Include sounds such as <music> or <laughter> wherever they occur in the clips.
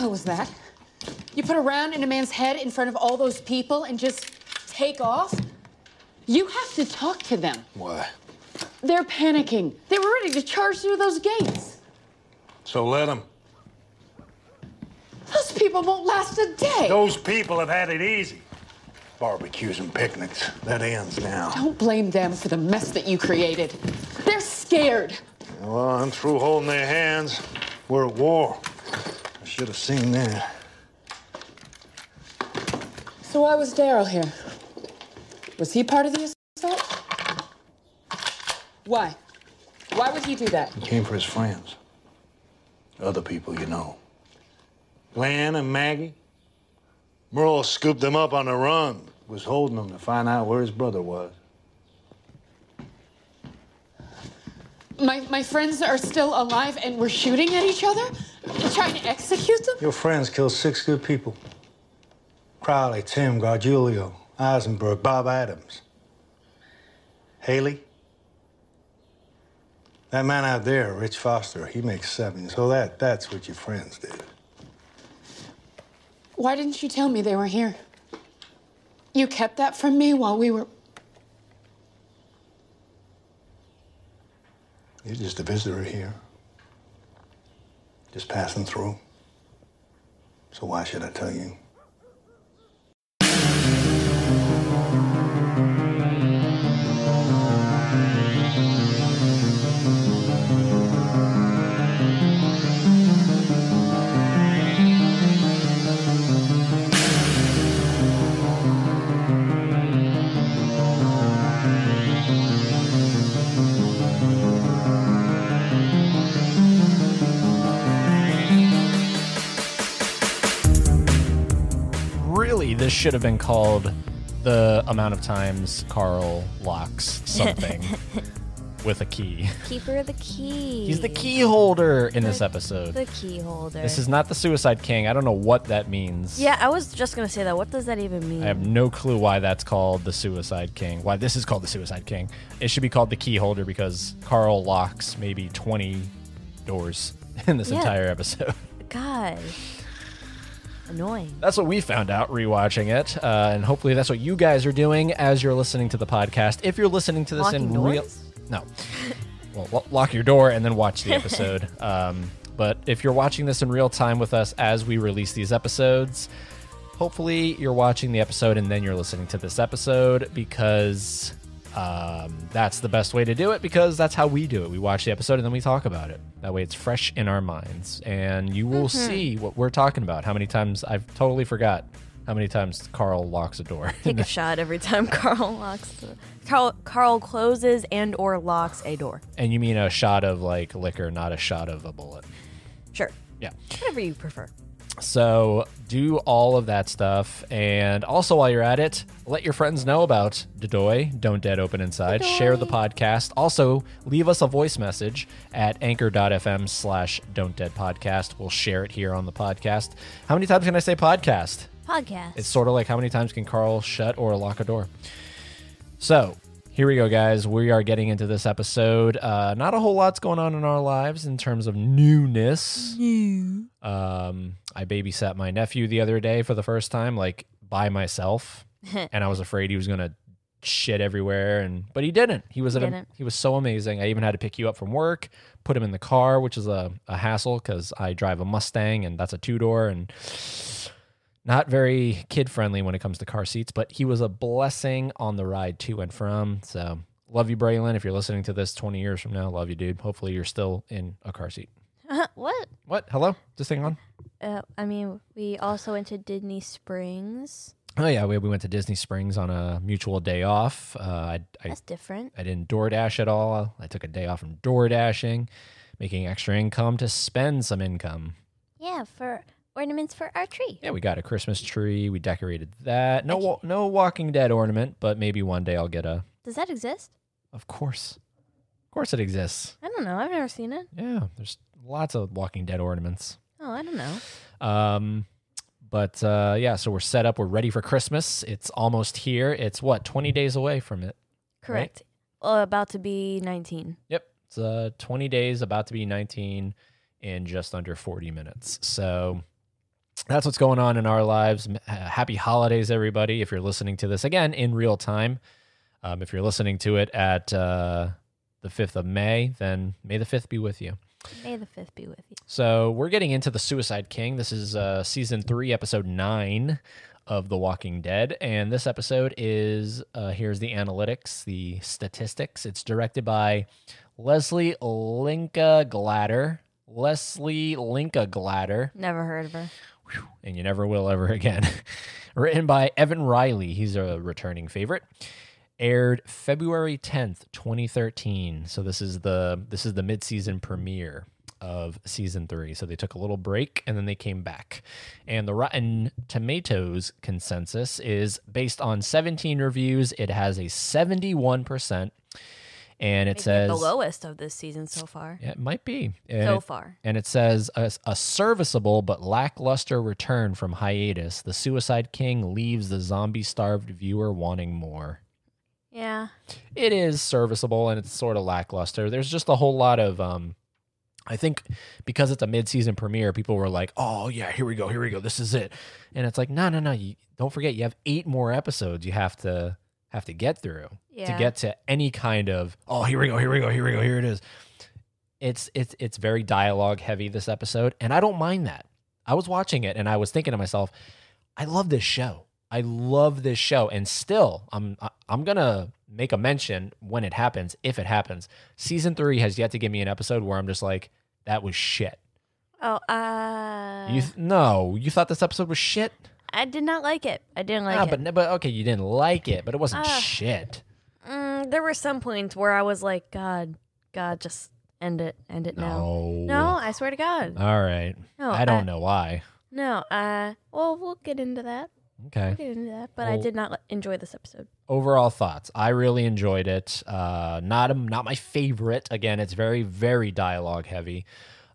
hell was that? You put a round in a man's head in front of all those people and just take off? You have to talk to them. Why? They're panicking. They were ready to charge through those gates. So let them. Those people won't last a day. Those people have had it easy. Barbecues and picnics. That ends now. Don't blame them for the mess that you created. They're scared. Well, I'm through holding their hands. We're at war. Should have seen that. So why was Daryl here? Was he part of the assault? Why? Why would he do that? He came for his friends. Other people you know. Glenn and Maggie. Merle scooped them up on the run. Was holding them to find out where his brother was. My, my friends are still alive and we're shooting at each other? You're trying to execute them? Your friends killed six good people. Crowley, Tim, Gargiulio, Eisenberg, Bob Adams. Haley. That man out there, Rich Foster, he makes seven. So that that's what your friends did. Why didn't you tell me they were here? You kept that from me while we were. You're just a visitor here. Just passing through. So why should I tell you? Should have been called the amount of times Carl locks something <laughs> with a key. Keeper of the key. He's the key holder in this episode. The key holder. This is not the Suicide King. I don't know what that means. Yeah, I was just gonna say that. What does that even mean? I have no clue why that's called the Suicide King. Why this is called the Suicide King. It should be called the Key Holder because Carl locks maybe 20 doors <laughs> in this Yeah. entire episode. God. Annoying. That's what we found out rewatching it, uh, and hopefully that's what you guys are doing as you're listening to the podcast. If you're listening to this Locking in real, doors? no, well, lo- lock your door and then watch the <laughs> episode. um, but if you're watching this in real time with us as we release these episodes, hopefully you're watching the episode and then you're listening to this episode because um, that's the best way to do it because that's how we do it. We watch the episode and then we talk about it. That way it's fresh in our minds and you will see what we're talking about. How many times I've totally forgot how many times Carl locks a door. Take a <laughs> shot every time Carl locks the Carl Carl closes and or locks a door. and you mean a shot of like liquor, not a shot of a bullet. Sure. Yeah. Whatever you prefer. So do all of that stuff. And also, while you're at it, let your friends know about Dodoy, Don't Dead Open Inside. Share the podcast. Also, leave us a voice message at anchor.fm slash Don't Dead Podcast. We'll share it here on the podcast. How many times can I say podcast? Podcast. It's sort of like how many times can Carl shut or lock a door? So here we go, guys. We are getting into this episode. Uh, not a whole lot's going on in our lives in terms of newness. Um, I babysat my nephew the other day for the first time, like by myself, <laughs> and I was afraid he was gonna shit everywhere, and but he didn't. He was He didn't. he was so amazing. I even had to pick you up from work, put him in the car, which is a, a hassle because I drive a Mustang and that's a two door and not very kid friendly when it comes to car seats. But he was a blessing on the ride to and from. So love you, Braylon. If you're listening to this 20 years from now, love you, dude. Hopefully you're still in a car seat. <laughs> what? What? Hello? Just hang on. Uh, I mean, we also went to Disney Springs. Oh yeah, we, we went to Disney Springs on a mutual day off. Uh, I, I That's different. I didn't DoorDash at all. I took a day off from DoorDashing, making extra income to spend some income. Yeah, for ornaments for our tree. Yeah, we got a Christmas tree. We decorated that. No, wa- no Walking Dead ornament, but maybe one day I'll get a. Does that exist? Of course, of course it exists. I don't know. I've never seen it. Yeah, there's lots of Walking Dead ornaments. Oh, I don't know. Um, but uh, yeah, so we're set up. We're ready for Christmas. It's almost here. It's what 20 days away from it. Correct. Uh, about to be 19. Yep. It's uh, 20 days, about to be 19 in just under 40 minutes. So that's what's going on in our lives. Happy holidays, everybody! If you're listening to this again in real time, um, if you're listening to it at uh, the fifth of May, then may the fifth be with you. May the fifth be with you. So we're getting into the Suicide King. This is uh, season three, episode nine of The Walking Dead, and this episode is uh, here's the analytics, the statistics. It's directed by Leslie Linka Glatter. Leslie Linka Glatter, Never heard of her. And you never will ever <laughs> again. Written by Evan Reilly. He's a returning favorite. Aired February 10th, 2013. So this is the this is the mid-season premiere of season 3. So they took a little break and then they came back. And the Rotten Tomatoes consensus is based on 17 reviews. It has a 71% and it Maybe says the lowest of this season so far. Yeah, it might be. And So it- far. and it says a, a serviceable but lackluster return from hiatus. The Suicide King leaves the zombie starved viewer wanting more. Yeah. It is serviceable and it's sort of lackluster. There's just a whole lot of um I think because it's a mid-season premiere, people were like, "Oh yeah, here we go, here we go. This is it." And it's like, "No, no, no. You, don't forget, you have eight more episodes you have to have to get through to get to any kind of oh here we go here we go here we go here it is. It's it's it's very dialogue heavy this episode and i don't mind that. I was watching it and i was thinking to myself i love this show. I love this show. And still i'm i'm gonna make a mention when it happens if it happens. Season three has yet to give me an episode where i'm just like that was shit. Oh, uh, you th- no you thought this episode was shit? I did not like it. I didn't like ah, it. but but okay you didn't like it but it wasn't Ah. shit Mm, there were some points where I was like, God, God, just end it, end it now. no No, I swear to God. all right No, i don't know why No, uh, well, we'll get into that. okay We'll get into that. But I did not enjoy this episode. overall thoughts i really enjoyed it uh not not my favorite again it's very very dialogue heavy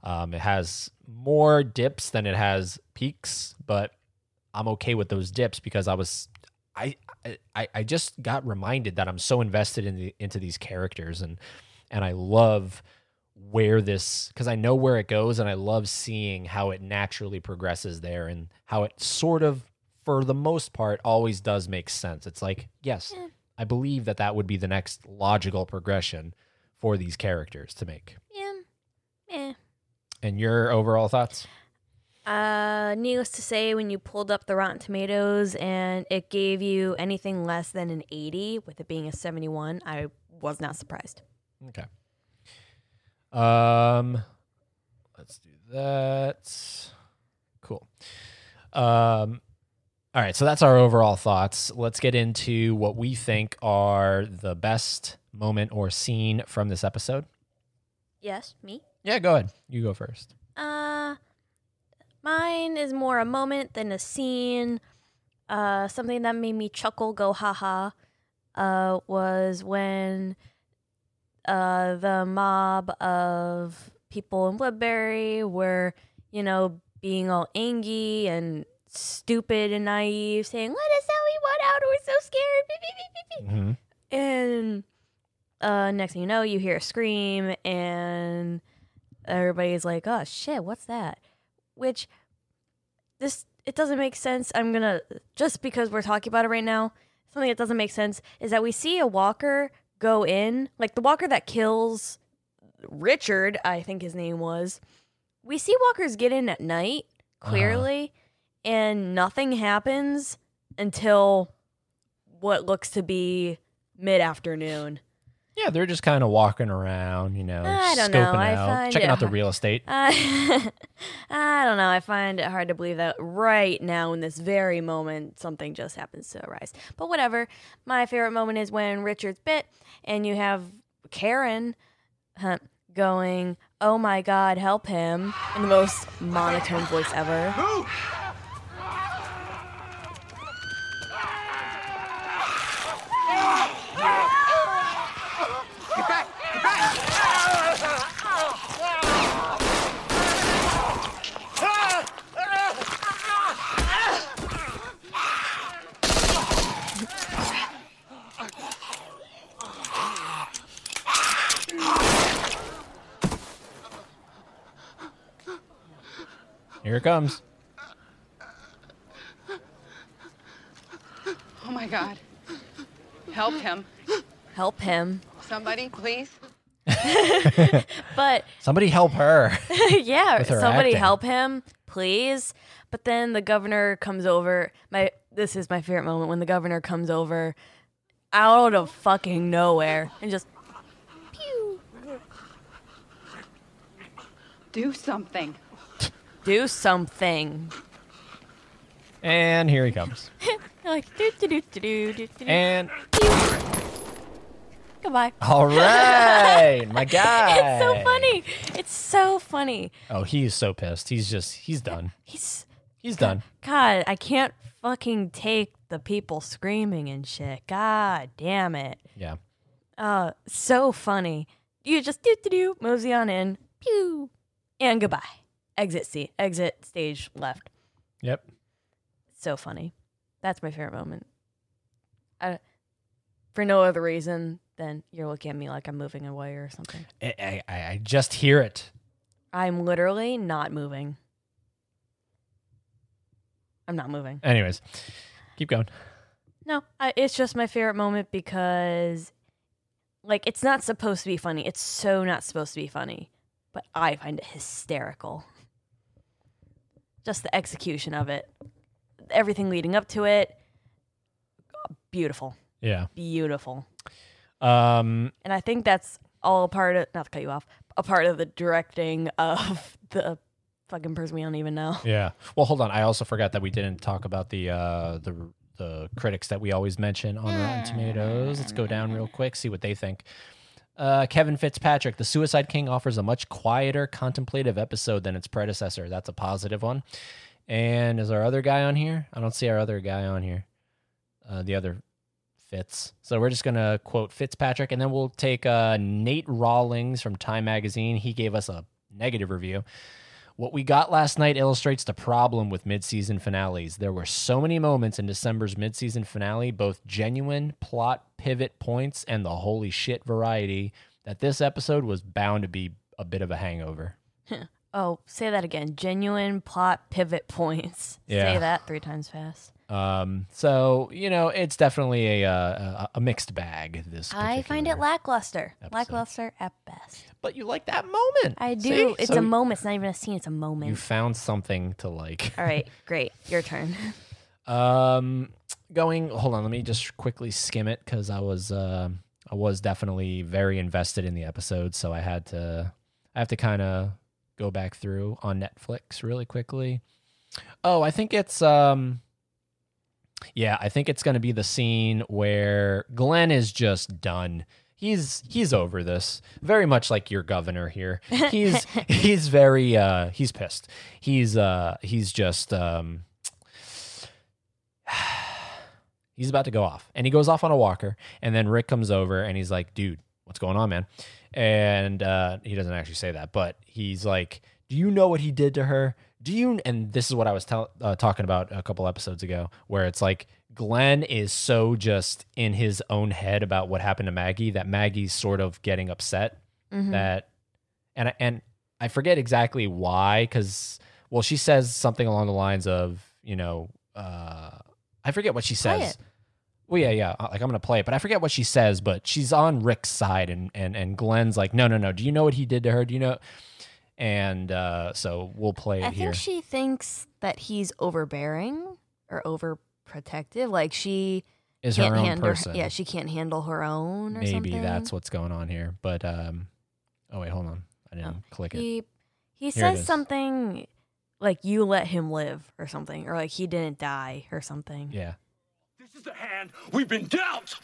um it has more dips than it has peaks but i'm okay with those dips because i was i i i just got reminded that i'm so invested in the into these characters and and i love where this because i know where it goes and i love seeing how it naturally progresses there and how it sort of for the most part always does make sense it's like yes Yeah. i believe that that would be the next logical progression for these characters to make Yeah. Eh. and your overall thoughts Uh, needless to say, when you pulled up the Rotten Tomatoes and it gave you anything less than an 80, with it being a 71, I was not surprised. okay. Um let's do that. Cool. Um all right so that's our overall thoughts. Let's get into what we think are the best moment or scene from this episode. Yes, me. yeah go ahead. You go first. Uh, mine is more a moment than a scene. Uh, something that made me chuckle, go haha, uh, was when uh, the mob of people in Woodbury were, you know, being all angry and stupid and naive, saying, "Let us out, we want out, we're so scared." Beep, beep, beep, beep, beep." mm-hmm. And uh, next thing you know, you hear a scream, and everybody's like, "Oh shit, what's that?" Which this it doesn't make sense. I'm gonna just because we're talking about it right now. Something that doesn't make sense is that we see a walker go in, like the walker that kills Richard, I think his name was. We see walkers get in at night, uh-huh. clearly, and nothing happens until what looks to be mid afternoon. Yeah they're just kind of walking around you know I don't scoping know. I out find checking out the real estate Uh, <laughs> I don't know. I find it hard to believe that right now, in this very moment, something just happens to arise. But whatever. My favorite moment is when Richard's bit, and you have Karen huh, going, "Oh my God, help him!" in the most monotone voice ever. Here it comes. Oh my God. Help him. Help him. Somebody, please. <laughs> <laughs> but somebody help her. <laughs> yeah, her somebody acting. help him, please. But then the governor comes over. My this is my favorite moment when the governor comes over out of fucking nowhere and just pew. Do something do something. and here he comes. <laughs> Like do do do do do do do. And Goodbye. all right, my guy. <laughs> It's so funny. It's so funny. Oh, he's so pissed. He's just he's done. He's He's done. God. I can't fucking take the people screaming and shit. God damn it. Yeah. Uh, so funny. You just do do do mosey on in, pew, and goodbye. Exit seat, exit stage left. Yep. So funny. That's my favorite moment. I, for no other reason than you're looking at me like I'm moving away or something. I, I, I just hear it. I'm literally not moving. I'm not moving. Anyways, keep going. No, I, it's just my favorite moment because, like, it's not supposed to be funny. It's so not supposed to be funny, but I find it hysterical. Just the execution of it, everything leading up to it, beautiful, Yeah. beautiful. Um. And I think that's all a part of, not to cut you off, a part of the directing of <laughs> the fucking person we don't even know. Yeah. Well, hold on. I also forgot that we didn't talk about the uh the the critics that we always mention on Rotten Tomatoes. Let's go down real quick, see what they think. Uh, Kevin Fitzpatrick, The Suicide King offers a much quieter, contemplative episode than its predecessor. That's a positive one. And is our other guy on here? I don't see our other guy on here. Uh, the other Fitz. So we're just gonna quote Fitzpatrick, and then we'll take uh, Nate Rawlings from Time Magazine. He gave us a negative review. What we got last night illustrates the problem with mid-season finales. There were so many moments in December's mid-season finale, both genuine plot pivot points and the holy shit variety, that this episode was bound to be a bit of a hangover. <laughs> Oh, say that again. Genuine plot pivot points. Yeah. Say that three times fast. Um, so you know, it's definitely a uh, a, a mixed bag. This I find it lackluster. episode. Lackluster at best. but you like that moment. I do. See? It's So a moment. It's not even a scene. It's a moment. You found something to like. <laughs> All right, great. Your turn. <laughs> Um, going. Hold on. Let me just quickly skim it because I was uh, I was definitely very invested in the episode, so I had to I have to kind of go back through on Netflix really quickly. Oh, I think it's um. Yeah, I think it's going to be the scene where Glenn is just done. He's he's over this. Very much like your governor here. <laughs> He's he's very uh he's pissed. He's uh he's just um <sighs> he's about to go off and he goes off on a walker and then rick comes over and he's like dude what's going on man and uh, he doesn't actually say that but he's like do you know what he did to her do you and this is what i was tell, uh, talking about a couple episodes ago where it's like glenn is so just in his own head about what happened to maggie that maggie's sort of getting upset that and I, and I forget exactly why because well she says something along the lines of you know uh I forget what she Play says. it. Well, yeah, yeah. uh, Like I'm gonna play it, but I forget what she says. But she's on Rick's side, and and and Glenn's like, no, no, no. Do you know what he did to her? Do you know? And uh, so we'll play it I here. think she thinks that he's overbearing or overprotective. Like she Is her can't own handle. person? Yeah, she can't handle her own. Or Maybe something. that's what's going on here. But um, oh wait, hold on. I didn't click it. He he Here it says is. something like "you let him live" or something, or like he didn't die or something. Yeah. This is the hand we've been dealt.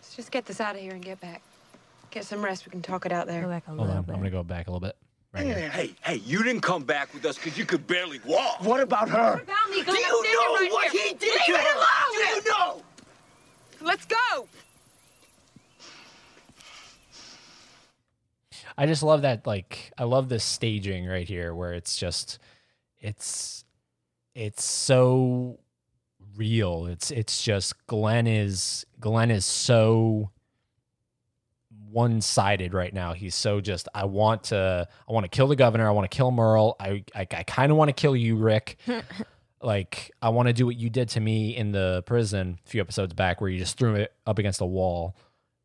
Let's just get this out of here and get back. Get some rest. We can talk it out Go there. back a Hold little on. bit. I'm gonna go back a little bit. Right here. Hey, hey, you didn't come back with us because you could barely walk. What about her? about me? Do you know what he did Leave to it her? alone! Do you know? Let's go. I just love that like I love this staging right here where it's just it's it's so real. It's it's just Glenn is Glenn is so one-sided right now. He's so just I want to I want to kill the governor, I want to kill Merle. I I, I kind of want to kill you, Rick. <laughs> like I want to do what you did to me in the prison a few episodes back, where you just threw it up against a wall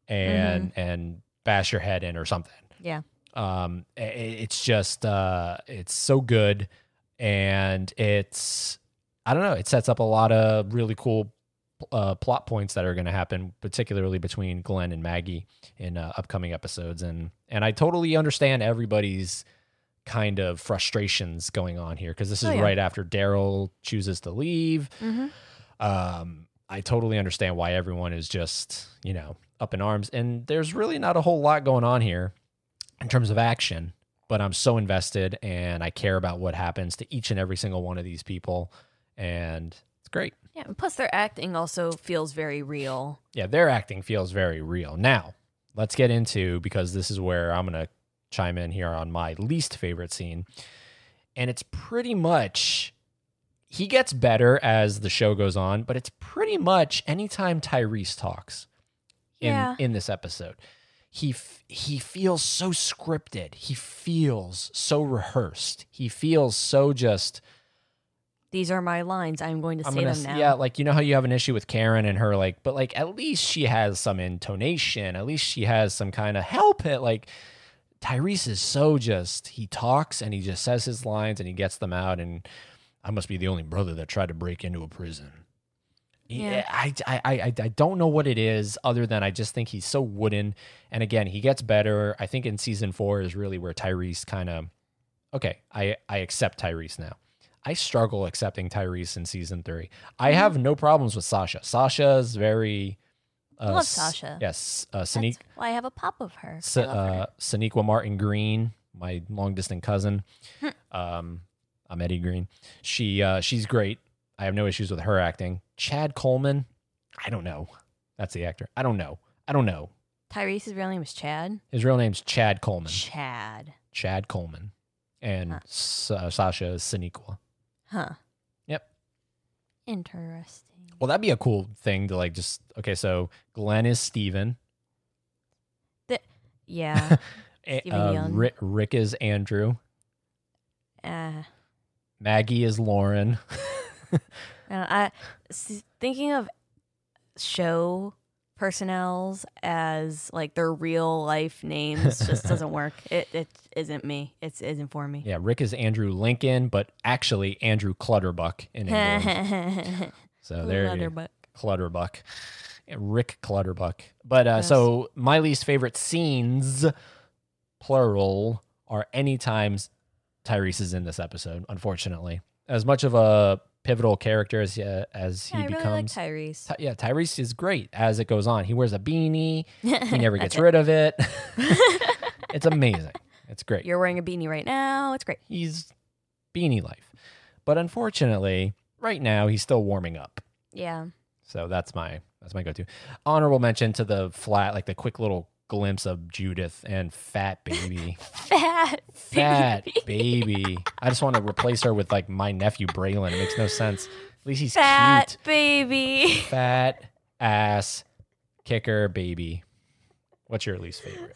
and and bash your head in or something. Yeah. Um, i- i- it's just uh, it's so good, and it's I don't know. It sets up a lot of really cool uh, plot points that are going to happen, particularly between Glenn and Maggie in uh, upcoming episodes, and and I totally understand everybody's kind of frustrations going on here because this is Oh, yeah. right after Daryl chooses to leave. Mm-hmm. Um, I totally understand why everyone is just, you know, up in arms. And there's really not a whole lot going on here in terms of action, but I'm so invested and I care about what happens to each and every single one of these people. And it's great. Yeah. and Plus, their acting also feels very real. Yeah, their acting feels very real. Now, let's get into because this is where I'm going to chime in here on my least favorite scene. And it's pretty much he gets better as the show goes on, but it's pretty much anytime Tyrese talks in Yeah. in this episode. He f- he feels so scripted. He feels so rehearsed. He feels so just These are my lines. I'm going to say gonna them now. Yeah, like you know how you have an issue with Karen and her like, but like at least she has some intonation. At least she has some kind of help it. Like Tyrese is so just he talks and he just says his lines and he gets them out. And I must be the only brother that tried to break into a prison. Yeah. Yeah, I, I, I, I don't know what it is other than I just think he's so wooden. And again, he gets better. I think in season four is really where Tyrese kind of, okay, I, I accept Tyrese now. I struggle accepting Tyrese in season three. I Mm-hmm. have no problems with Sasha. Sasha is very. Uh, love s- Sasha. Yes, uh, That's Saniq, why I have a pop of her. S- I love her. uh, Sonequa Martin Green, my long distant cousin. Hmm. um, I'm Eddie Green. She uh, she's great. I have no issues with her acting. Chad Coleman, I don't know. That's the actor. I don't know. I don't know. Tyrese's real name is Chad. His real name's Chad Coleman. Chad. Chad Coleman, and Huh. S- uh, Sasha is Sonequa. Huh. Yep. Interesting. Well, that'd be a cool thing to like just okay. So Glenn is Steven. Yeah. <laughs> <laughs> Steven uh. Rick, Rick is Andrew. uh, Maggie is Lauren. <laughs> Uh, I thinking of show personnels as like their real life names just <laughs> doesn't work. It it isn't me. It isn't for me. yeah, Rick is Andrew Lincoln, but actually Andrew Clutterbuck in <laughs> England. so there you Leatherbuck. Clutterbuck. Rick Clutterbuck. But uh, Yes. so my least favorite scenes, plural, are any times Tyrese is in this episode. Unfortunately, as much of a pivotal character as uh, as he Yeah, I really like becomes. Tyrese. Ty- yeah, Tyrese is great as it goes on. He wears a beanie. <laughs> He never gets it. rid of it. <laughs> it's amazing. It's great. You're wearing a beanie right now. It's great. He's beanie life. But unfortunately, right now he's still warming up. Yeah. So that's my that's my go-to. Honorable mention to the flat, like the quick little glimpse of Judith and Fat Baby. <laughs> Fat. Fat baby. Baby. I just want to replace her with like my nephew Braylon. It makes no sense. At least he's Fat cute. baby. Fat ass kicker baby. What's your least favorite?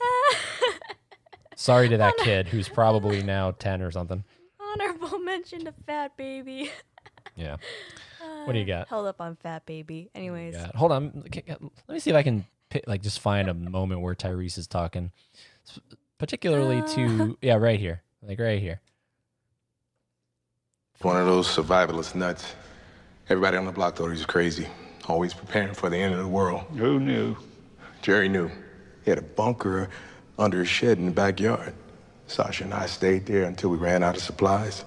<laughs> Sorry to that kid who's probably now 10 or something. Honorable mention to fat baby. Yeah. <laughs> What do you uh, got? Held up on fat baby. Anyways. Hold on. Let me see if I can like just find a moment where Tyrese is talking, S- particularly uh. to yeah, right here, like right here. One of those survivalist nuts. Everybody on the block thought he was crazy. Always preparing for the end of the world. Who knew? Jerry knew. He had a bunker under a shed in the backyard. Sasha and I stayed there until we ran out of supplies.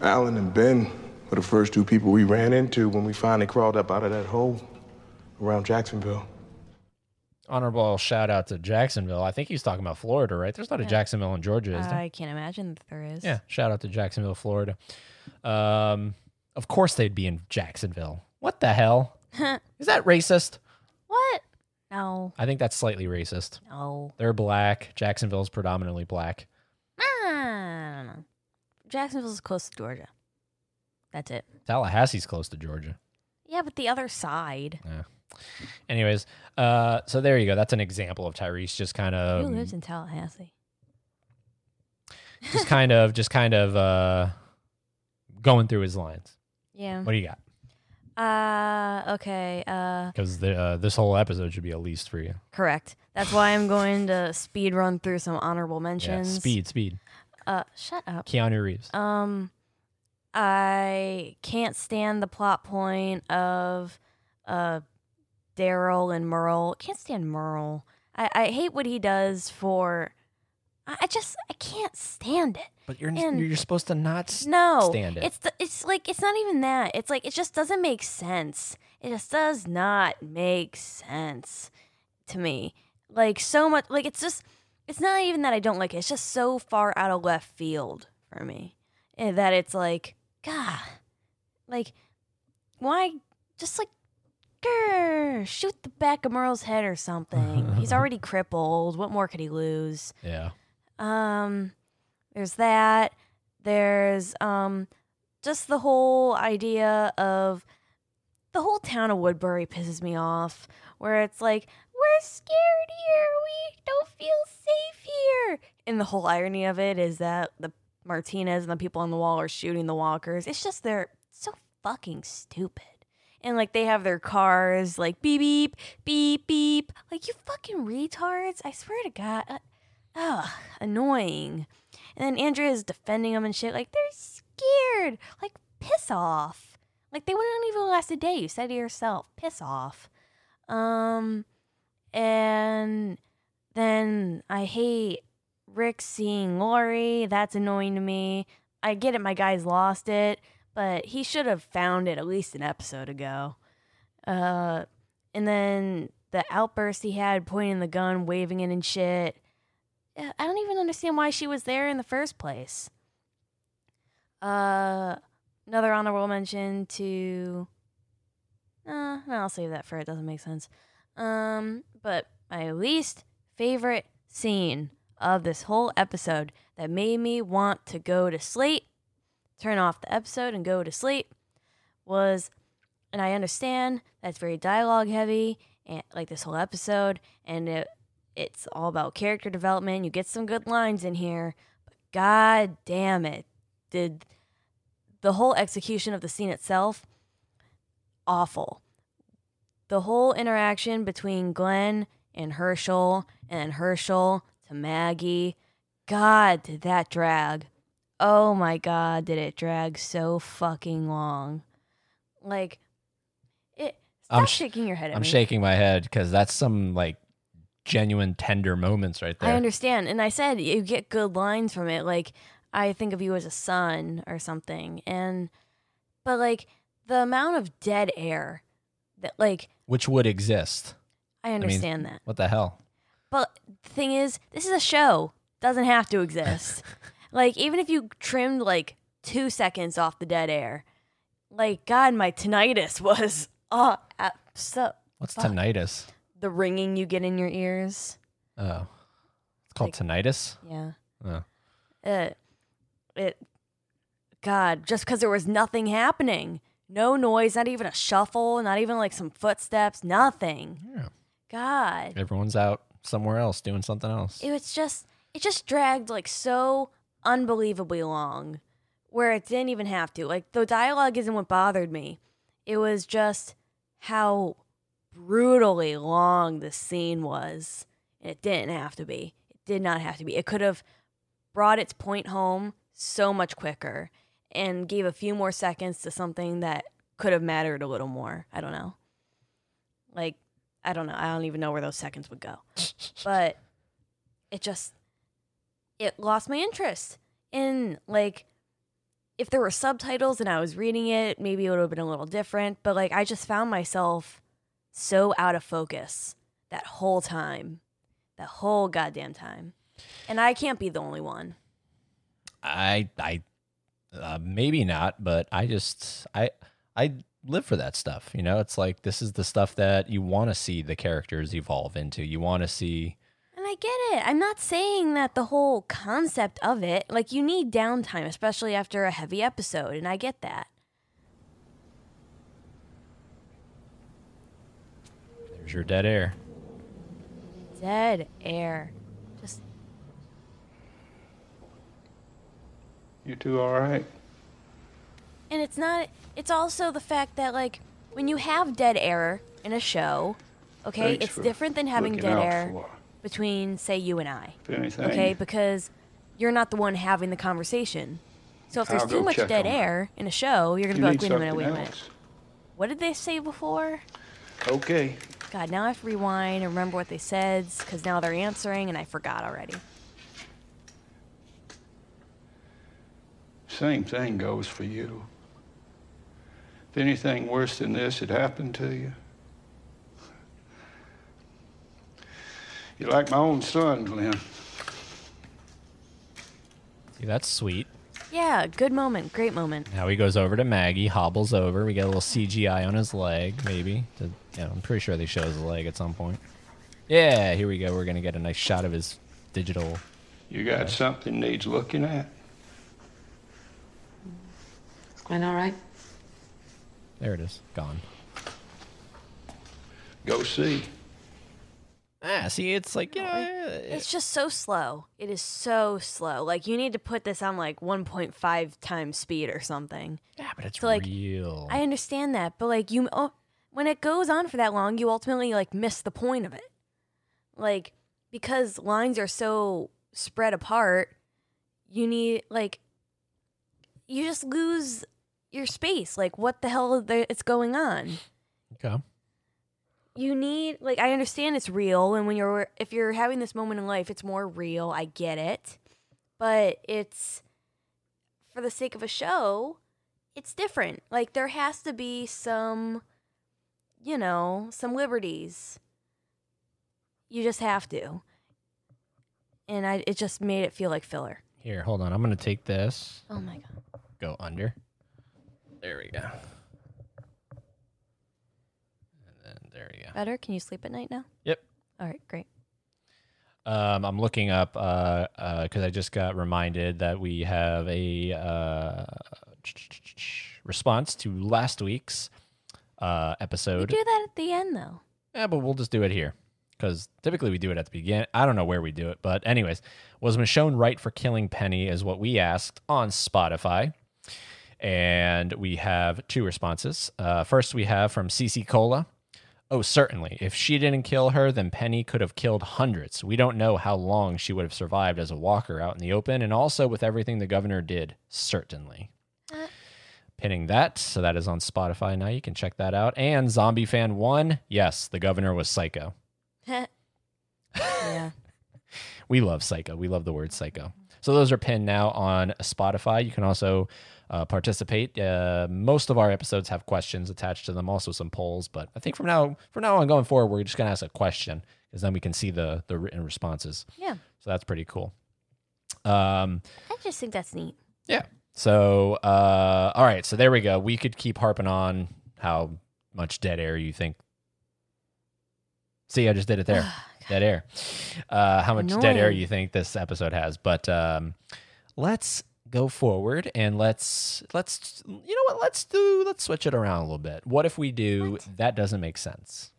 Alan and Ben were the first two people we ran into when we finally crawled up out of that hole around Jacksonville. Honorable shout out to Jacksonville. I think he's talking about Florida, right? There's not a Jacksonville in Georgia, is there? I can't imagine that there is. Yeah. Shout out to Jacksonville, Florida. Um, of course they'd be in Jacksonville. What the hell? <laughs> is that racist? What? No. I think that's slightly racist. No. They're black. Jacksonville's predominantly black. I don't know. Jacksonville's close to Georgia. That's it. Tallahassee's close to Georgia. Yeah, but the other side. Yeah. Anyways, uh, so there you go. That's an example of Tyrese just kind of Who lives in Tallahassee? just kind of, just kind of uh, going through his lines. Yeah. What do you got? Uh, okay. Uh, Because uh, this whole episode should be a least for you. correct. That's why I'm going to speed run through some honorable Yeah, mentions. speed, speed. Uh, shut up. Keanu Reeves. Um, I can't stand the plot point of uh Daryl and Merle. Can't stand Merle. I, I hate what he does for. I, I just I can't stand it. but you're and- you're supposed to not s- No, stand it. it's the, it's like it's not even that. It's like it just doesn't make sense. It just does not make sense to me. Like so much. Like it's just. It's not even that I don't like it. It's just so far out of left field for me eh, that it's like, God, like why just like. Grr, Shoot the back of Merle's head or something. <laughs> He's already crippled. What more could he lose? yeah. Um, there's that. There's um, just the whole idea of the whole town of Woodbury pisses me off. Where it's like we're scared here, we don't feel safe here, and the whole irony of it is that the Martinez and the people on the wall are shooting the walkers. It's just they're so fucking stupid. And like they have their cars like beep beep beep beep. Like you fucking retards! I swear to God. Uh, annoying. And then Andrea is defending them and shit. Like, they're scared. Like, piss off. Like, they wouldn't even last a day. You said to yourself. Piss off. Um, and then I hate Rick seeing Lori. That's annoying to me. I get it, my guy's lost it, but he should have found it at least an episode ago. Uh, and then the outburst he had pointing the gun, waving it and shit. I don't even understand why she was there in the first place. Uh, another honorable mention to. Uh, I'll save that for it. Doesn't make sense. Um, but my least favorite scene of this whole episode that made me want to go to sleep, turn off the episode and go to sleep, was, and I understand that's very dialogue heavy, and like this whole episode, and it it's all about character development. You get some good lines in here, but god damn it. Did the whole execution of the scene itself awful. The whole interaction between Glenn and Hershel and Hershel to Maggie, god did that drag. Oh my god, did it drag so fucking long. Like it stop I'm sh- shaking your head at I'm me. shaking my head because that's some like genuine tender moments right there. I understand. And I said you get good lines from it. Like, I think of you as a son or something. And, but like, the amount of dead air that, like, Which would exist. I understand that. What the hell? But the thing is, this is a show. Doesn't have to exist. <laughs> like, even if you trimmed like two seconds off the dead air, like, God, my tinnitus <laughs> was, uh, so, What's Fuck. tinnitus? the ringing you get in your ears. Oh, it's called tinnitus. Yeah. Oh. it it god just because there was nothing happening no noise not even a shuffle not even like some footsteps nothing Yeah. god Everyone's out somewhere else doing something else. it was just it just dragged like so unbelievably long where it didn't even have to. Like the dialogue isn't what bothered me. It was just how brutally long the scene was. And it didn't have to be. It did not have to be. It could have brought its point home so much quicker and gave a few more seconds to something that could have mattered a little more. I don't know. Like i don't know. I don't even know where those seconds would go. <laughs> But it just it lost my interest in like if there were subtitles and I was reading it, maybe it would have been a little different. But like I just found myself so out of focus that whole time. That whole goddamn time. And I can't be the only one. I I uh, maybe not, but I just I I live for that stuff. You know, it's like this is the stuff that you want to see the characters evolve into. You want to see. And I get it. I'm not saying that the whole concept of it, like you need downtime, especially after a heavy episode, and I get that. There's your dead air. Dead air. Just You two all right? And it's not. It's also the fact that like when you have dead air in a show, okay, Thanks it's different than having dead air for- between, say, you and I. Anything. Okay, because you're not the one having the conversation. So if there's I'll too much dead her. air in a show, you're gonna You be like, wait a minute, wait a minute. else? What did they say before? Okay. God, now I have to rewind and remember what they said because now they're answering and I forgot already. Same thing goes for you. If anything worse than this had happened to you, you're like my own son, Glenn. See, that's sweet. Yeah, good moment, great moment. Now he goes over to Maggie, hobbles over. We get a little CGI on his leg, maybe. To, yeah, I'm pretty sure they show his leg at some point. Yeah, here we go. We're gonna get a nice shot of his digital. You got something needs looking at. Glenn, all right? There it is, gone. Go see. Ah, see, it's like yeah, It's just so slow. It is so slow. Like you need to put this on like 1.5 times speed or something. Yeah, but it's So, like, real. I understand that, but like you, oh, when it goes on for that long, you ultimately like miss the point of it. Like because lines are so spread apart, you need like you just lose your space. Like what the hell is it's going on? okay. You need like I understand it's real and when you're if you're having this moment in life it's more real, I get it. But it's for the sake of a show, it's different. Like there has to be some you know, some liberties. You just have to. And I it just made it feel like filler. Here, hold on. I'm gonna take this. Oh my god. Go under. There we go. And then there we go. Better? Can you sleep at night now? Yep. All right, great. Um, I'm looking up because uh, uh I just got reminded that we have a uh, response to last week's uh, episode. We do that at the end though. Yeah, but we'll just do it here because typically we do it at the beginning. I don't know where we do it, but anyways, was Michonne right for killing Penny? Is what we asked on Spotify, and we have two responses. Uh, first, we have from CC Cola. Oh, certainly. If she didn't kill her, then Penny could have killed hundreds. We don't know how long she would have survived as a walker out in the open, and also with everything the governor did. Certainly. Uh. Pinning that, so that is on Spotify now. You can check that out. And Zombie Fan One, yes, the governor was psycho. <laughs> yeah. <laughs> We love psycho. We love the word psycho. So those are pinned now on Spotify. You can also uh, participate. Uh, most of our episodes have questions attached to them, also some polls. But I think from now from now on going forward, we're just gonna ask a question because then we can see the the written responses. Yeah. So that's pretty cool. Um, I just think that's neat. yeah. So uh, all right. So there we go. We could keep harping on how much dead air you think. See, I just did it there. <sighs> dead air. Uh, how much dead air you think this episode has? But um, let's go forward and let's let's you know what? Let's do let's switch it around a little bit. What if we do that doesn't make sense?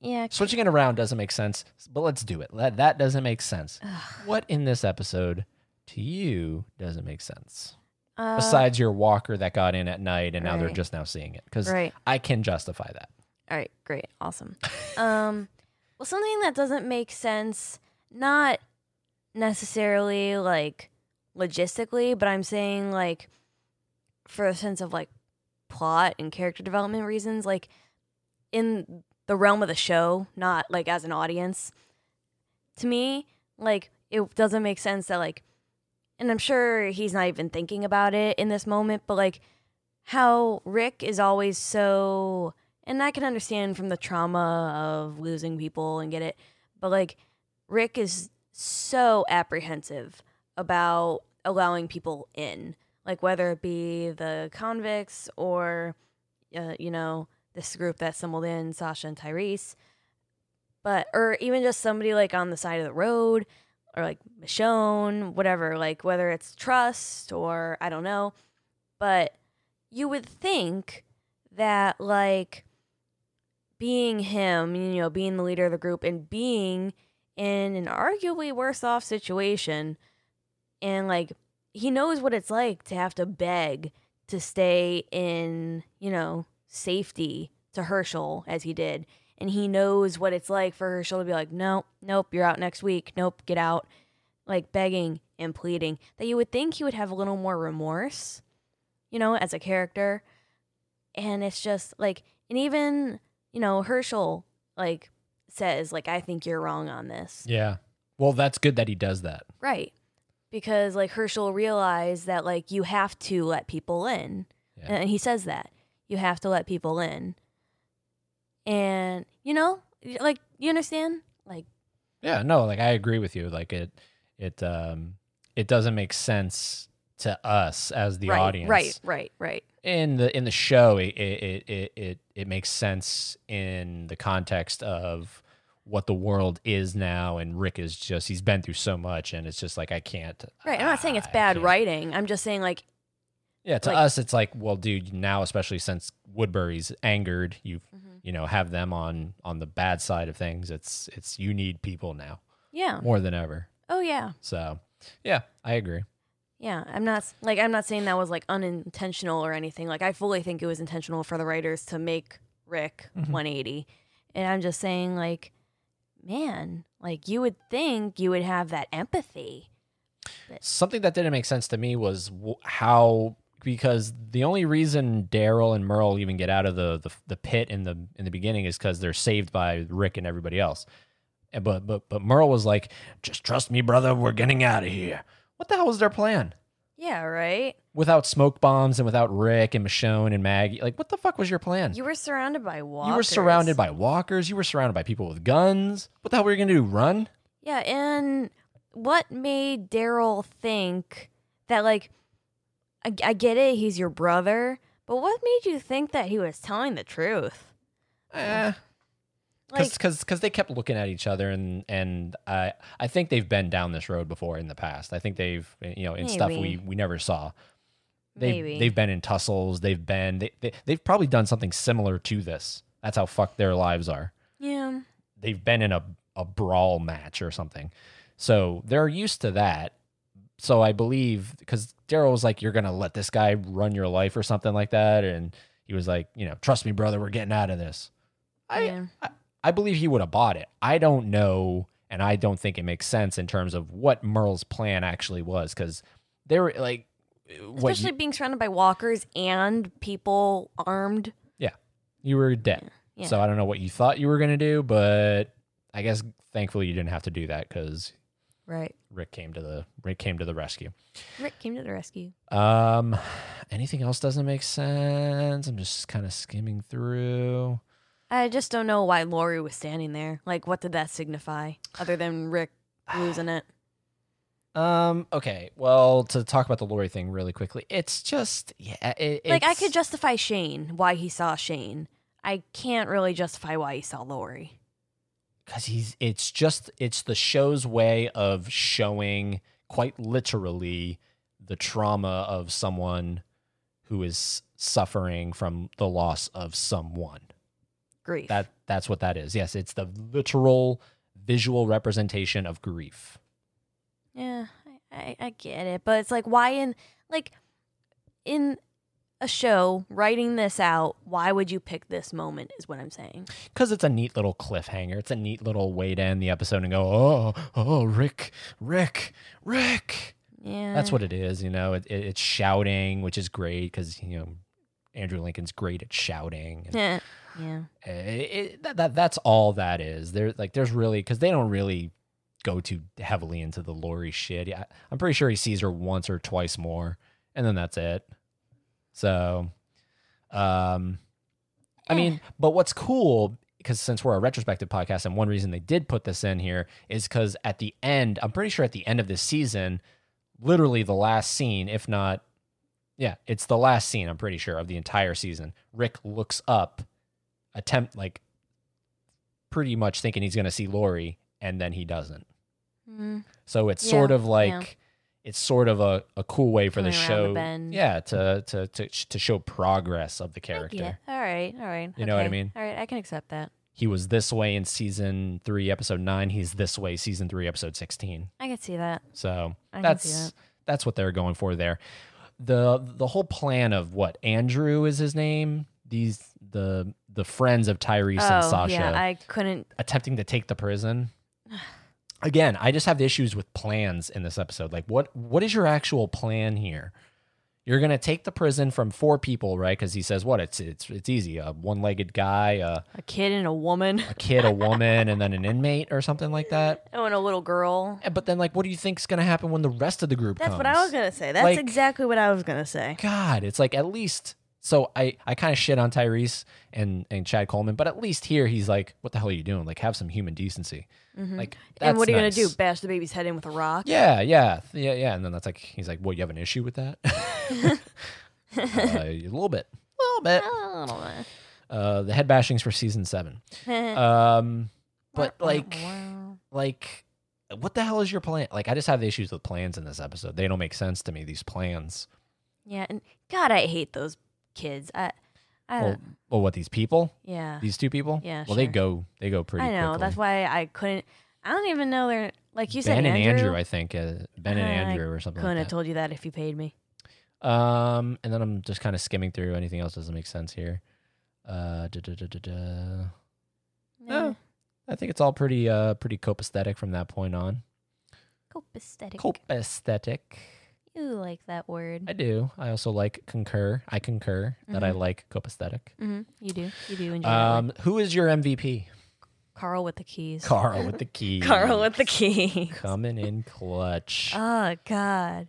Yeah. Switching it around doesn't make sense, but let's do it. That that doesn't make sense. what in this episode to you doesn't make sense? Uh, Besides your walker that got in at night and now they're just now seeing it because Right. I can justify that. All right, great, awesome. um, well, something that doesn't make sense, not necessarily like logistically, but I'm saying like for a sense of like plot and character development reasons, like in the realm of the show, not like as an audience. To me, like it doesn't make sense that like, and I'm sure he's not even thinking about it in this moment, but like how Rick is always so and I can understand from the trauma of losing people and get it, but like Rick is so apprehensive about allowing people in, like whether it be the convicts or, uh, you know, this group that stumbled in, Sasha and Tyrese, but or even just somebody like on the side of the road or like Michonne, whatever, like whether it's trust or I don't know, but you would think that like being him, you know, being the leader of the group and being in an arguably worse off situation and like he knows what it's like to have to beg to stay in, you know, safety to Hershel as he did. And he knows what it's like for Hershel to be like, nope, nope, you're out next week. Nope, get out. Like begging and pleading. That you would think he would have a little more remorse, you know, as a character. And it's just like, and even, you know, Hershel, like, says, like, I think you're wrong on this. Yeah. Well, that's good that he does that. Right. Because like Hershel realized that like you have to let people in. Yeah. And he says that. You have to let people in. And you know, like you understand? Like Yeah, no, like I agree with you. Like it it um it doesn't make sense to us as the right, audience. Right, right, right. In the in the show it it, it it it makes sense in the context of what the world is now and Rick is just he's been through so much and it's just like I can't Right. I'm not saying it's I bad can't. writing. I'm just saying like Yeah, to Like- us, it's like, well, dude, now especially since Woodbury's angered, you Mm-hmm. you know have them on on the bad side of things. It's it's you need people now yeah. more than ever. Oh yeah. So, yeah, I agree. Yeah, I'm not like I'm not saying that was like unintentional or anything. Like I fully think it was intentional for the writers to make Rick 180. And I'm just saying like man, like you would think you would have that empathy. Something that didn't make sense to me was w- how because the only reason Daryl and Merle even get out of the, the the pit in the in the beginning is because they're saved by Rick and everybody else. Eh, but but but Merle was like, "Just trust me, brother. We're getting out of here." What the hell was their plan? Yeah, right? Without smoke bombs and without Rick and Michonne and Maggie, like what the fuck was your plan? You were surrounded by walkers. You were surrounded by walkers. You were surrounded by people with guns. What the hell were you gonna do? Run? Yeah, and what made Daryl think that like I, I get it, he's your brother, but what made you think that he was telling the truth? Eh. Like because because they kept looking at each other and and I I think they've been down this road before in the past. I think they've you know in stuff we we never saw. They've Maybe. they've been in tussles. They've been they, they they've probably done something similar to this. That's how fucked their lives are. yeah. They've been in a a brawl match or something, so they're used to that. So I believe because Daryl was like, "You're gonna let this guy run your life" or something like that, and he was like, "You know, trust me, brother, we're getting out of this." I, Yeah. I I believe he would have bought it. I don't know, and I don't think it makes sense in terms of what Merle's plan actually was, because they were like, Especially you, being surrounded by walkers and people armed. yeah, you were dead. Yeah. So I don't know what you thought you were gonna do, but I guess thankfully you didn't have to do that because Right. Rick came to the Rick came to the rescue. Rick came to the rescue. Um, anything else doesn't make sense. I'm just kind of skimming through. I just don't know why Lori was standing there. Like, what did that signify other than Rick losing it? Um. Okay. Well, to talk about the Lori thing really quickly, it's just yeah. It, Like, I could justify Shane, why he saw Shane. I can't really justify why he saw Lori. because he's it's just it's the show's way of showing quite literally the trauma of someone who is suffering from the loss of someone Grief. that that's what that is yes it's the literal visual representation of grief Yeah, I, I, I get it, but it's like why in like in a show writing this out, why would you pick this moment? Is what I'm saying. because it's a neat little cliffhanger it's a neat little way to end the episode and go oh oh rick rick rick Yeah, That's what it is, you know. It, it, it's shouting, which is great because you know Andrew Lincoln's great at shouting. And, Yeah, yeah. uh, it, that, that that's all that is. There, like, there's really because they don't really go too heavily into the Lori shit. Yeah, I'm pretty sure he sees her once or twice more, and then that's it. So, um, I mean, but what's cool because since we're a retrospective podcast, and one reason they did put this in here is because at the end, I'm pretty sure at the end of this season, literally the last scene, if not, yeah, it's the last scene. I'm pretty sure of the entire season. Rick looks up, attempt like, pretty much thinking he's gonna see Lori, and then he doesn't. Mm. So it's sort of like yeah. it's sort of a, a cool way for the Coming around show, the yeah, to to to to show progress of the Yeah. character. All right. All right. You know what I mean? All right. I can accept that. He was this way in season three, episode nine. He's this way, season three, episode sixteen. I can see that. So I that's that. that's what they're going for there. the the whole plan of what Andrew is his name. These the the friends of Tyrese and oh Sasha yeah, I couldn't. attempting to take the prison. <sighs> <sighs> <sighs> Again, I just have issues with plans in this episode. Like, what what is your actual plan here? You're gonna take the prison from four people, right? Because he says what it's it's it's easy. A one legged guy, a, A kid and a woman. a kid, a <laughs> woman, and then an inmate or something like that. Oh, and a little girl. But then, like, what do you think's gonna happen when the rest of the group That's comes? what I was gonna say. That's Like- exactly what I was gonna say. God, it's like at least. So I I kind of shit on Tyrese and and Chad Coleman, but at least here he's like, what the hell are you doing? Like, have some human decency. Like, Mm-hmm. and what are you that's gonna do? Bash the baby's head in with a rock? Yeah, yeah, yeah, yeah. And then that's like he's like, "What? You have an issue with that?" <laughs> uh, a little bit, a little bit. I don't know. Uh, the head bashings for season seven. <laughs> Um, but like, like, what the hell is your plan? Like, I just have issues with plans in this episode. They don't make sense to me. These plans. Yeah, and God, I hate those kids. I, I Well, well, what these people? Yeah, These two people? Yeah, Well, they go, they go pretty. I know. quickly. That's why I couldn't. I don't even know they're like you said. Ben and Andrew, I think. Uh, ben and I Andrew or something. Couldn't like have told you that if you paid me. Um, and then I'm just kind of skimming through. Anything else doesn't make sense here. Uh, da, da, da, da, da. Eh, I think it's all pretty, uh, pretty copacetic from that point on. copacetic. Copacetic. You like that word? I do. I also like concur. I concur that I Mhm. like copacetic. hmm You do. You do enjoy that word. Um, who is your MVP? Carl with the keys. Carl with the <laughs> key. Carl with the keys. coming in clutch. Oh God.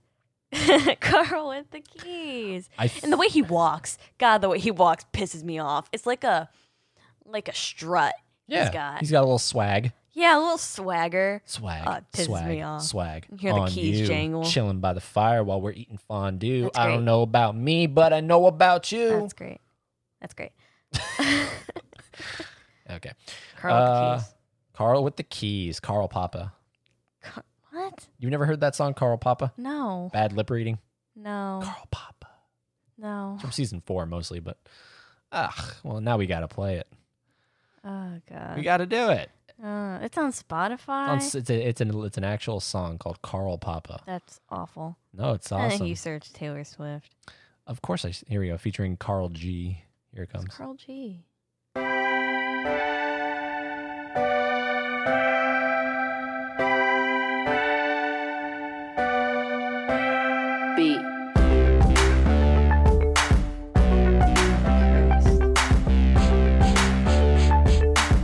<laughs> Carl with the keys. I f- and the way he walks, God, the way he walks pisses me off. It's like a like a strut. yeah, he's got. he's got a little swag. Yeah, a little swagger. Swag, Oh, it pisses swag, me off. swag. You hear the keys you, jangle. chilling by the fire while we're eating fondue. That's I great. don't know about me, but I know about you. That's great. That's great. <laughs> okay, Carl with Uh, the keys. Carl with the keys. Carl Poppa. Car- what? You've never heard that song, Carl Poppa? No. Bad lip reading. No. Carl Poppa. No. From season four mostly, but ah, well now we gotta play it. Oh God. We gotta do it. Uh, it's on Spotify. It's, it's, a, it's an it's an actual song called Carl Poppa. That's awful. No, it's I think you searched Taylor Swift. Of course, I s- here we go, featuring Carl G. Here it comes. Carl G. Beat.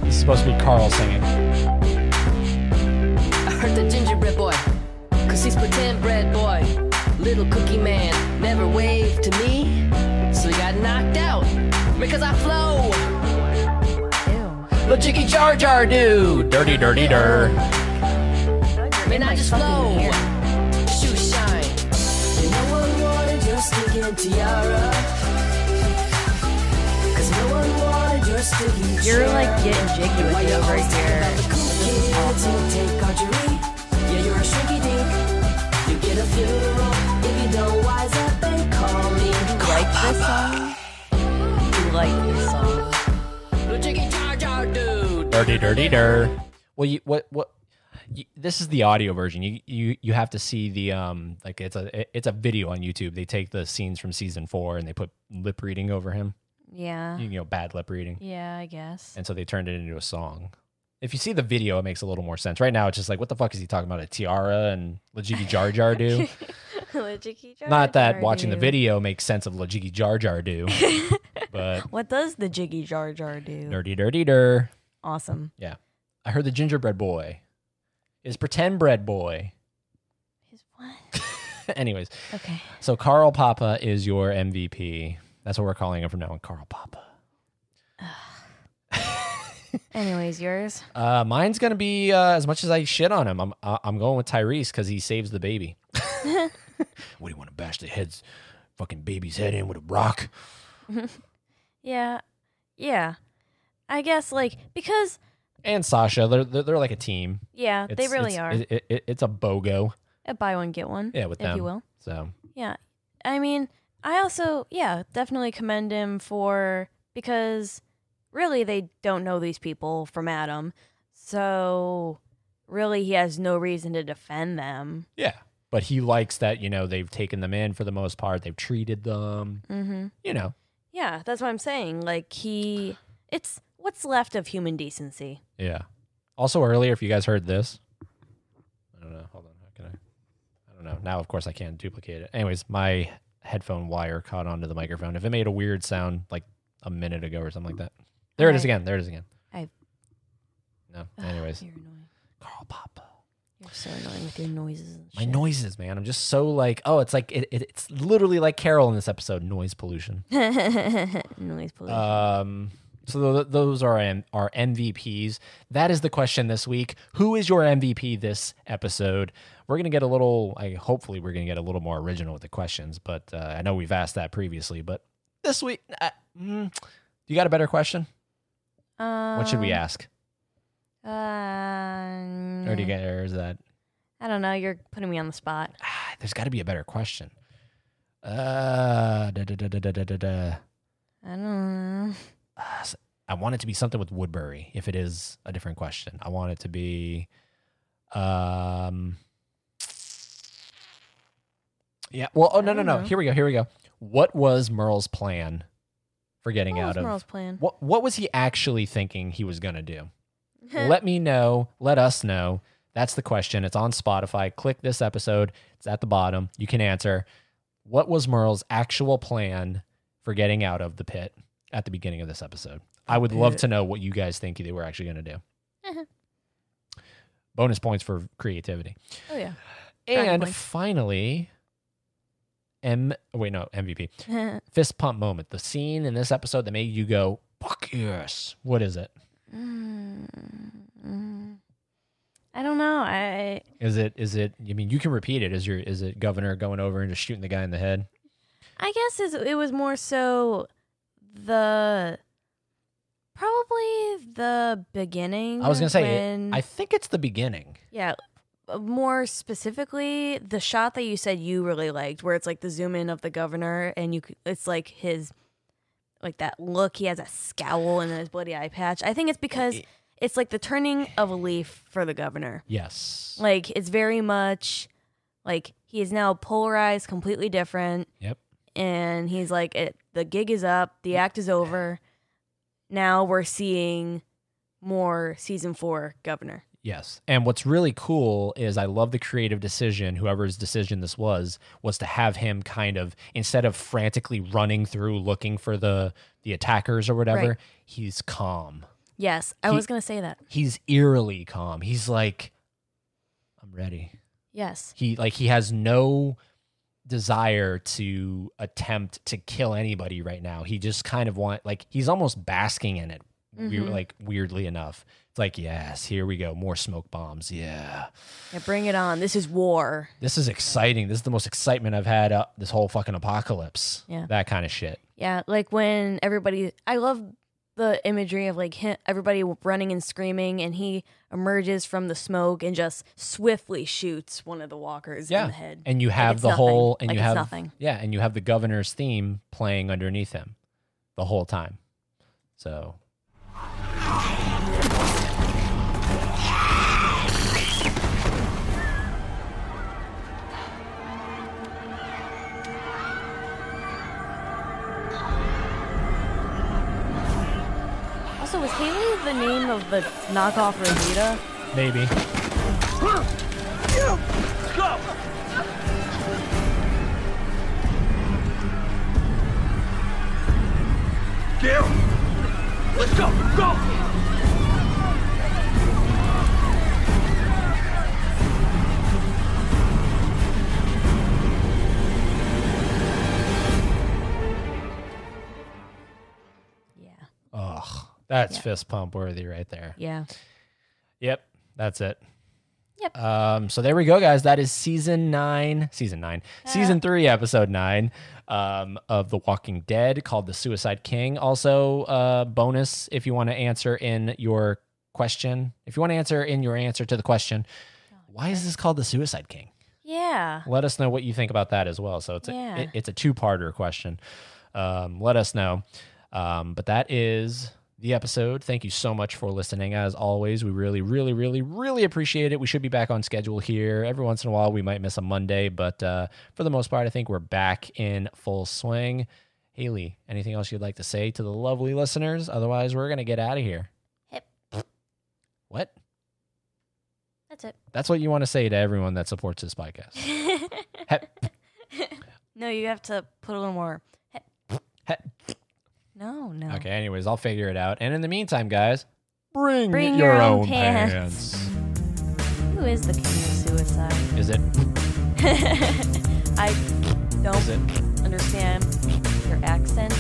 This is supposed to be Carl singing. I heard the gingerbread boy, cause he's pretend bread boy. Little cookie man never waved to me, so he got knocked out because I flow. The Jiggy Jar Jar dude. Dirty, dirty, dir. Man, I just flow. Shoe shine. And no one wanted your stinking tiara. Cause no one wanted your stinking You're like getting jiggy with it over here. Kids who take archery. Yeah, you're a shrinky dink. You get a funeral if you don't wise up and call me. You like this song? You like this song? The Jiggy Jar Jar dude. Dirty, dirty, dir. Well, you what what? You, this is the audio version. You you you have to see the um like it's a it's a video on YouTube. They take the scenes from season four and they put lip reading over him. Yeah. You know, bad lip reading. Yeah, I guess. and so they turned it into a song. If you see the video, it makes a little more sense. Right now, it's just like, what the fuck is he talking about? A tiara and Lajiki Jar Jar do? <laughs> Lajiki Jar Not that Jar watching the video makes sense of Lajiki Jar Jar do, <laughs> but What does the Jiggy Jar Jar do? dirty, dirty, dir. Awesome. Yeah, I heard the gingerbread boy is pretend bread boy. His what? <laughs> Anyways, Okay. so Carl Poppa is your MVP. That's what we're calling him from now on, Carl Poppa. <laughs> Anyways, yours. Uh, mine's gonna be uh, as much as I shit on him. I'm uh, I'm going with Tyrese because he saves the baby. <laughs> what do you want to bash the head's fucking baby's head in with a rock? <laughs> Yeah. Yeah. I guess like because And Sasha, they're they're, they're like a team. yeah, they really it's, are. It, it, it's a bogo. A buy one get one. Yeah, with if them. you will. So Yeah. I mean, I also, yeah, definitely commend him for because really they don't know these people from Adam. So really he has no reason to defend them. yeah, but he likes that you know they've taken them in for the most part. They've treated them, Mm-hmm. you know. Yeah, that's what I'm saying. Like he, it's what's left of human decency. Yeah. Also, earlier, if you guys heard this, I don't know. Hold on. How can I? I don't know. Now, of course, I can't duplicate it. Anyways, my headphone wire caught onto the microphone. If it made a weird sound like a minute ago or something like that, there it is again. There it is again. I- No. Anyways, <sighs> You're annoying. Carl Poppa. You're so annoying with your noises. And My shit. noises, man. I'm just so like, oh, it's like it, it, it's literally like Carol in this episode. Noise pollution. <laughs> Noise pollution. Um, so th- those are M- our MVPs. That is the question this week. Who is your MVP this episode? We're gonna get a little. I hopefully we're gonna get a little more original with the questions, but uh, I know we've asked that previously. But this week, uh, mm, you got a better question? Um, what should we um, ask? Um, or do you get, or is that? I don't know. You're putting me on the spot. Ah, <sighs> there's got to be a better question. Uh, da, da, da, da, da, da, da. I don't know. Uh, so I want it to be something with Woodbury. If it is a different question, I want it to be, um, yeah. Well, oh no, no, no. Know. Here we go. Here we go. What was Merle's plan for getting What out of? Merle's plan? What What was he actually thinking he was gonna do? <laughs> let me know. Let us know. That's the question. It's on Spotify. Click this episode. It's at the bottom. You can answer. What was Merle's actual plan for getting out of the pit at the beginning of this episode? I would love to know what you guys think they were actually going to do. <laughs> Bonus points for creativity. Oh yeah. And finally, M. Wait, no, MVP. <laughs> Fist pump moment. The scene in this episode that made you go, "Fuck yes!" What is it? Mm, I don't know. I Is it? Is it? I mean, you can repeat it. Is your? Is it governor going over and just shooting the guy in the head? I guess it was more so the probably the beginning. I was gonna say. when, It, I think it's the beginning. yeah. More specifically, the shot that you said you really liked, where it's like the zoom in of the governor, and you it's like his, like that look. He has a scowl and then his bloody eye patch. I think it's because it's like the turning of a leaf for the governor. Yes. Like it's very much like he is now polarized, completely different. Yep. And he's like, it, the gig is up, the act is over. Now we're seeing more season four governor. Yes. And what's really cool is I love the creative decision, whoever's decision this was, was to have him kind of instead of frantically running through looking for the the attackers or whatever, Right. he's calm. Yes, I He- was gonna say that. He's eerily calm. He's like I'm ready. Yes. He like he has no desire to attempt to kill anybody right now. He just kind of want like he's almost basking in it. Mhm. like weirdly enough. Like, yes, here we go. More smoke bombs. Yeah. Yeah, bring it on. This is war. This is exciting. This is the most excitement I've had uh, this whole fucking apocalypse. Yeah. That kind of shit. Yeah, like when everybody. I love the imagery of like him, everybody running and screaming, and he emerges from the smoke and just swiftly shoots one of the walkers in the head. And you have it's the nothing. whole and Like you have nothing. Yeah, and you have the governor's theme playing underneath him the whole time. So Also, was Haley the name of the knockoff Rosita? maybe. Let's go! Gil! Let's go! Go! That's Yeah. fist pump worthy right there. Yeah. Yep, that's it. Yep. Um, so there we go, guys. That is season nine, season nine, season three, episode nine um, of The Walking Dead called The Suicide King. Also, uh, bonus if you want to answer in your question, if you want to answer in your answer to the question, why is this called The Suicide King? Yeah. Let us know what you think about that as well. So it's a, Yeah. it- it's a two parter question. Um, let us know. Um, but that is the episode. Thank you so much for listening. As always, we really, really, really, really appreciate it. We should be back on schedule here. Every once in a while, we might miss a Monday, but uh, for the most part, I think we're back in full swing. Haley, anything else you'd like to say to the lovely listeners? Otherwise, we're going to get out of here. Hip. What? That's it. That's what you want to say to everyone that supports this podcast. <laughs> Hep. <laughs> No, you have to put a little more. Hep. No, no. Okay, anyways, I'll figure it out. And in the meantime, guys, bring, Bring your, your own, own pants. pants. Who is the king of suicide? Is it? <laughs> I don't understand your accent.